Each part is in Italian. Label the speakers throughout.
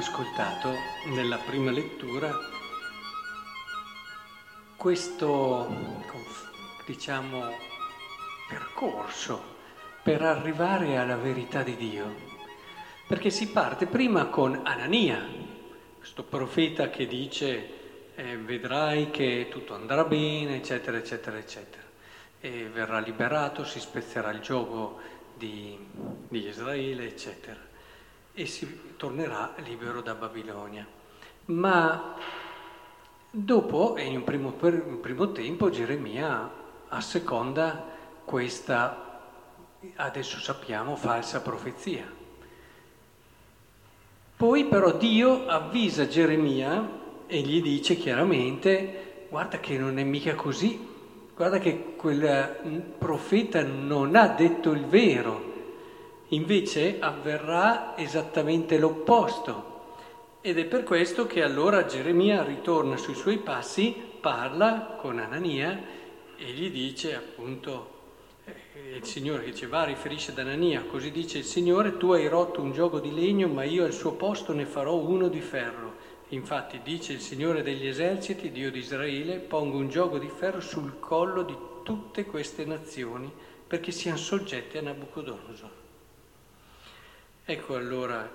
Speaker 1: ascoltato nella prima lettura questo, diciamo, percorso per arrivare alla verità di Dio. Perché si parte prima con Anania, questo profeta che dice eh, vedrai che tutto andrà bene, eccetera, eccetera, eccetera. E verrà liberato, si spezzerà il gioco di, di Israele, eccetera e si tornerà libero da Babilonia. Ma dopo, in un primo, in primo tempo, Geremia asseconda questa, adesso sappiamo, falsa profezia. Poi però Dio avvisa Geremia e gli dice chiaramente, guarda che non è mica così, guarda che quel profeta non ha detto il vero, Invece avverrà esattamente l'opposto. Ed è per questo che allora Geremia ritorna sui suoi passi, parla con Anania e gli dice appunto, eh, il Signore che ci va, riferisce ad Anania, così dice il Signore, tu hai rotto un gioco di legno, ma io al suo posto ne farò uno di ferro. Infatti dice il Signore degli eserciti, Dio di Israele, pongo un gioco di ferro sul collo di tutte queste nazioni perché siano soggetti a Nabucodonosor. Ecco allora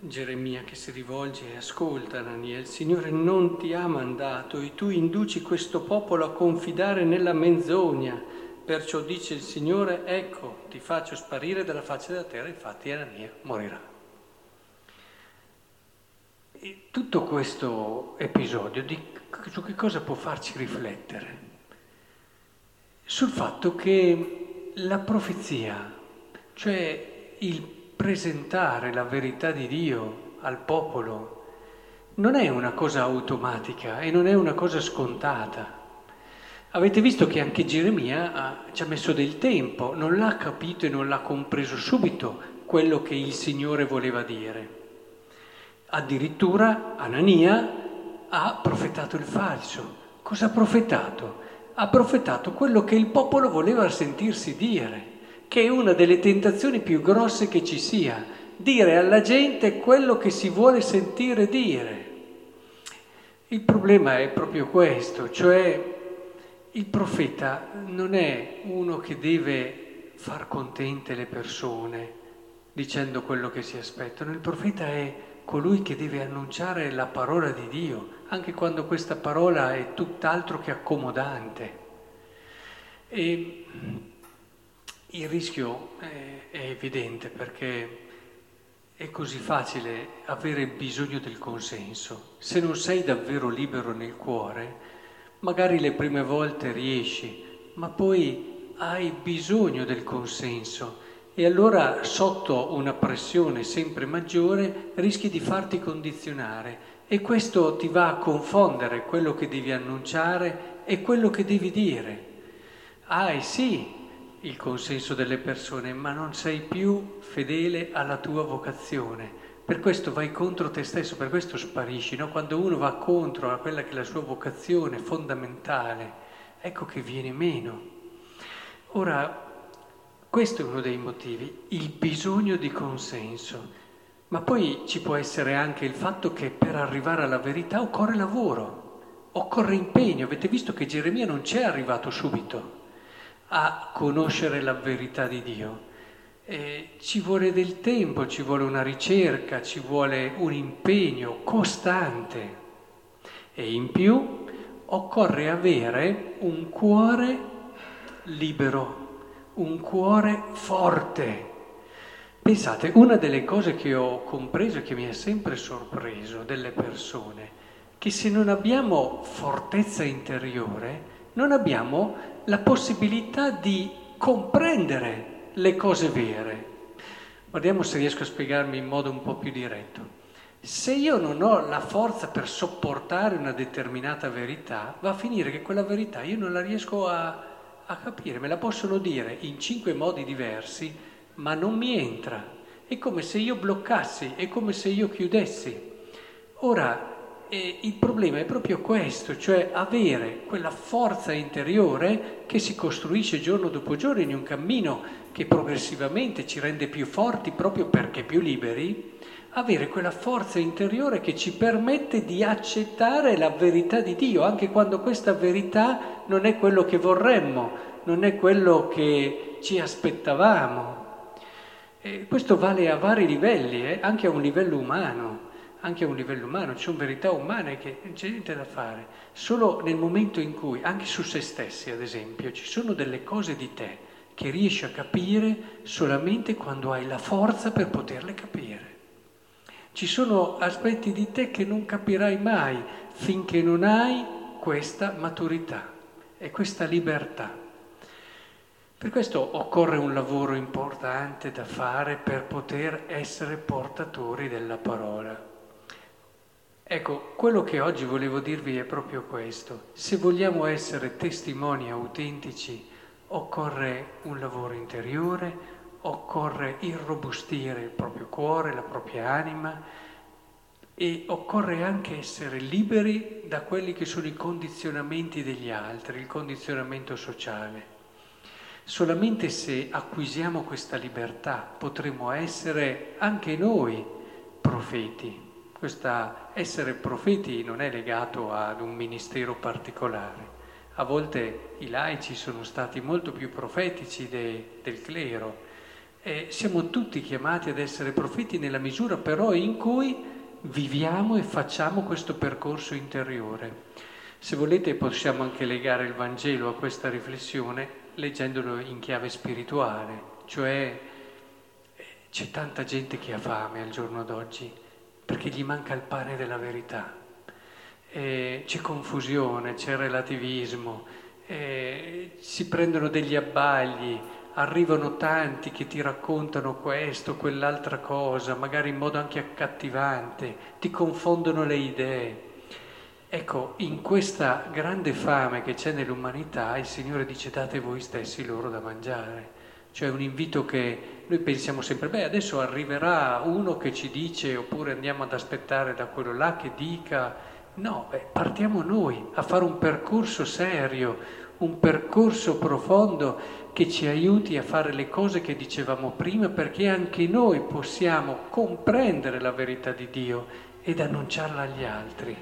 Speaker 1: Geremia che si rivolge e ascolta Anania, il Signore non ti ha mandato e tu induci questo popolo a confidare nella menzogna. Perciò dice il Signore, ecco, ti faccio sparire dalla faccia della terra, infatti Anania morirà. E tutto questo episodio di, su che cosa può farci riflettere? Sul fatto che la profezia, cioè il presentare la verità di Dio al popolo non è una cosa automatica e non è una cosa scontata. Avete visto che anche Geremia ha, ci ha messo del tempo, non l'ha capito e non l'ha compreso subito quello che il Signore voleva dire. Addirittura Anania ha profetato il falso. Cosa ha profetato? Ha profetato quello che il popolo voleva sentirsi dire che è una delle tentazioni più grosse che ci sia, dire alla gente quello che si vuole sentire dire. Il problema è proprio questo, cioè il profeta non è uno che deve far contente le persone dicendo quello che si aspettano, il profeta è colui che deve annunciare la parola di Dio, anche quando questa parola è tutt'altro che accomodante. E il rischio è, è evidente perché è così facile avere bisogno del consenso. Se non sei davvero libero nel cuore, magari le prime volte riesci, ma poi hai bisogno del consenso e allora sotto una pressione sempre maggiore rischi di farti condizionare e questo ti va a confondere quello che devi annunciare e quello che devi dire. Ah, sì, il consenso delle persone, ma non sei più fedele alla tua vocazione. Per questo vai contro te stesso, per questo sparisci. No? Quando uno va contro a quella che è la sua vocazione fondamentale, ecco che viene meno. Ora, questo è uno dei motivi, il bisogno di consenso. Ma poi ci può essere anche il fatto che per arrivare alla verità occorre lavoro, occorre impegno. Avete visto che Geremia non c'è arrivato subito a conoscere la verità di Dio. Eh, ci vuole del tempo, ci vuole una ricerca, ci vuole un impegno costante e in più occorre avere un cuore libero, un cuore forte. Pensate, una delle cose che ho compreso e che mi ha sempre sorpreso delle persone, che se non abbiamo fortezza interiore, non abbiamo la possibilità di comprendere le cose vere. Guardiamo se riesco a spiegarmi in modo un po' più diretto. Se io non ho la forza per sopportare una determinata verità, va a finire che quella verità io non la riesco a, a capire, me la possono dire in cinque modi diversi, ma non mi entra. È come se io bloccassi, è come se io chiudessi. Ora, e il problema è proprio questo, cioè avere quella forza interiore che si costruisce giorno dopo giorno in un cammino che progressivamente ci rende più forti proprio perché più liberi, avere quella forza interiore che ci permette di accettare la verità di Dio, anche quando questa verità non è quello che vorremmo, non è quello che ci aspettavamo. E questo vale a vari livelli, eh? anche a un livello umano, anche a un livello umano, ci sono verità umane che non c'è niente da fare, solo nel momento in cui, anche su se stessi ad esempio, ci sono delle cose di te che riesci a capire solamente quando hai la forza per poterle capire. Ci sono aspetti di te che non capirai mai finché non hai questa maturità e questa libertà. Per questo occorre un lavoro importante da fare per poter essere portatori della parola. Ecco, quello che oggi volevo dirvi è proprio questo. Se vogliamo essere testimoni autentici, occorre un lavoro interiore, occorre irrobustire il proprio cuore, la propria anima e occorre anche essere liberi da quelli che sono i condizionamenti degli altri, il condizionamento sociale. Solamente se acquisiamo questa libertà potremo essere anche noi profeti. Questa essere profeti non è legato ad un ministero particolare. A volte i laici sono stati molto più profetici de, del clero. E siamo tutti chiamati ad essere profeti nella misura però in cui viviamo e facciamo questo percorso interiore. Se volete possiamo anche legare il Vangelo a questa riflessione leggendolo in chiave spirituale, cioè eh, c'è tanta gente che ha fame al giorno d'oggi perché gli manca il pane della verità. E c'è confusione, c'è relativismo, si prendono degli abbagli, arrivano tanti che ti raccontano questo, quell'altra cosa, magari in modo anche accattivante, ti confondono le idee. Ecco, in questa grande fame che c'è nell'umanità, il Signore dice date voi stessi loro da mangiare. Cioè un invito che noi pensiamo sempre, beh adesso arriverà uno che ci dice oppure andiamo ad aspettare da quello là che dica. No, beh, partiamo noi a fare un percorso serio, un percorso profondo che ci aiuti a fare le cose che dicevamo prima perché anche noi possiamo comprendere la verità di Dio ed annunciarla agli altri.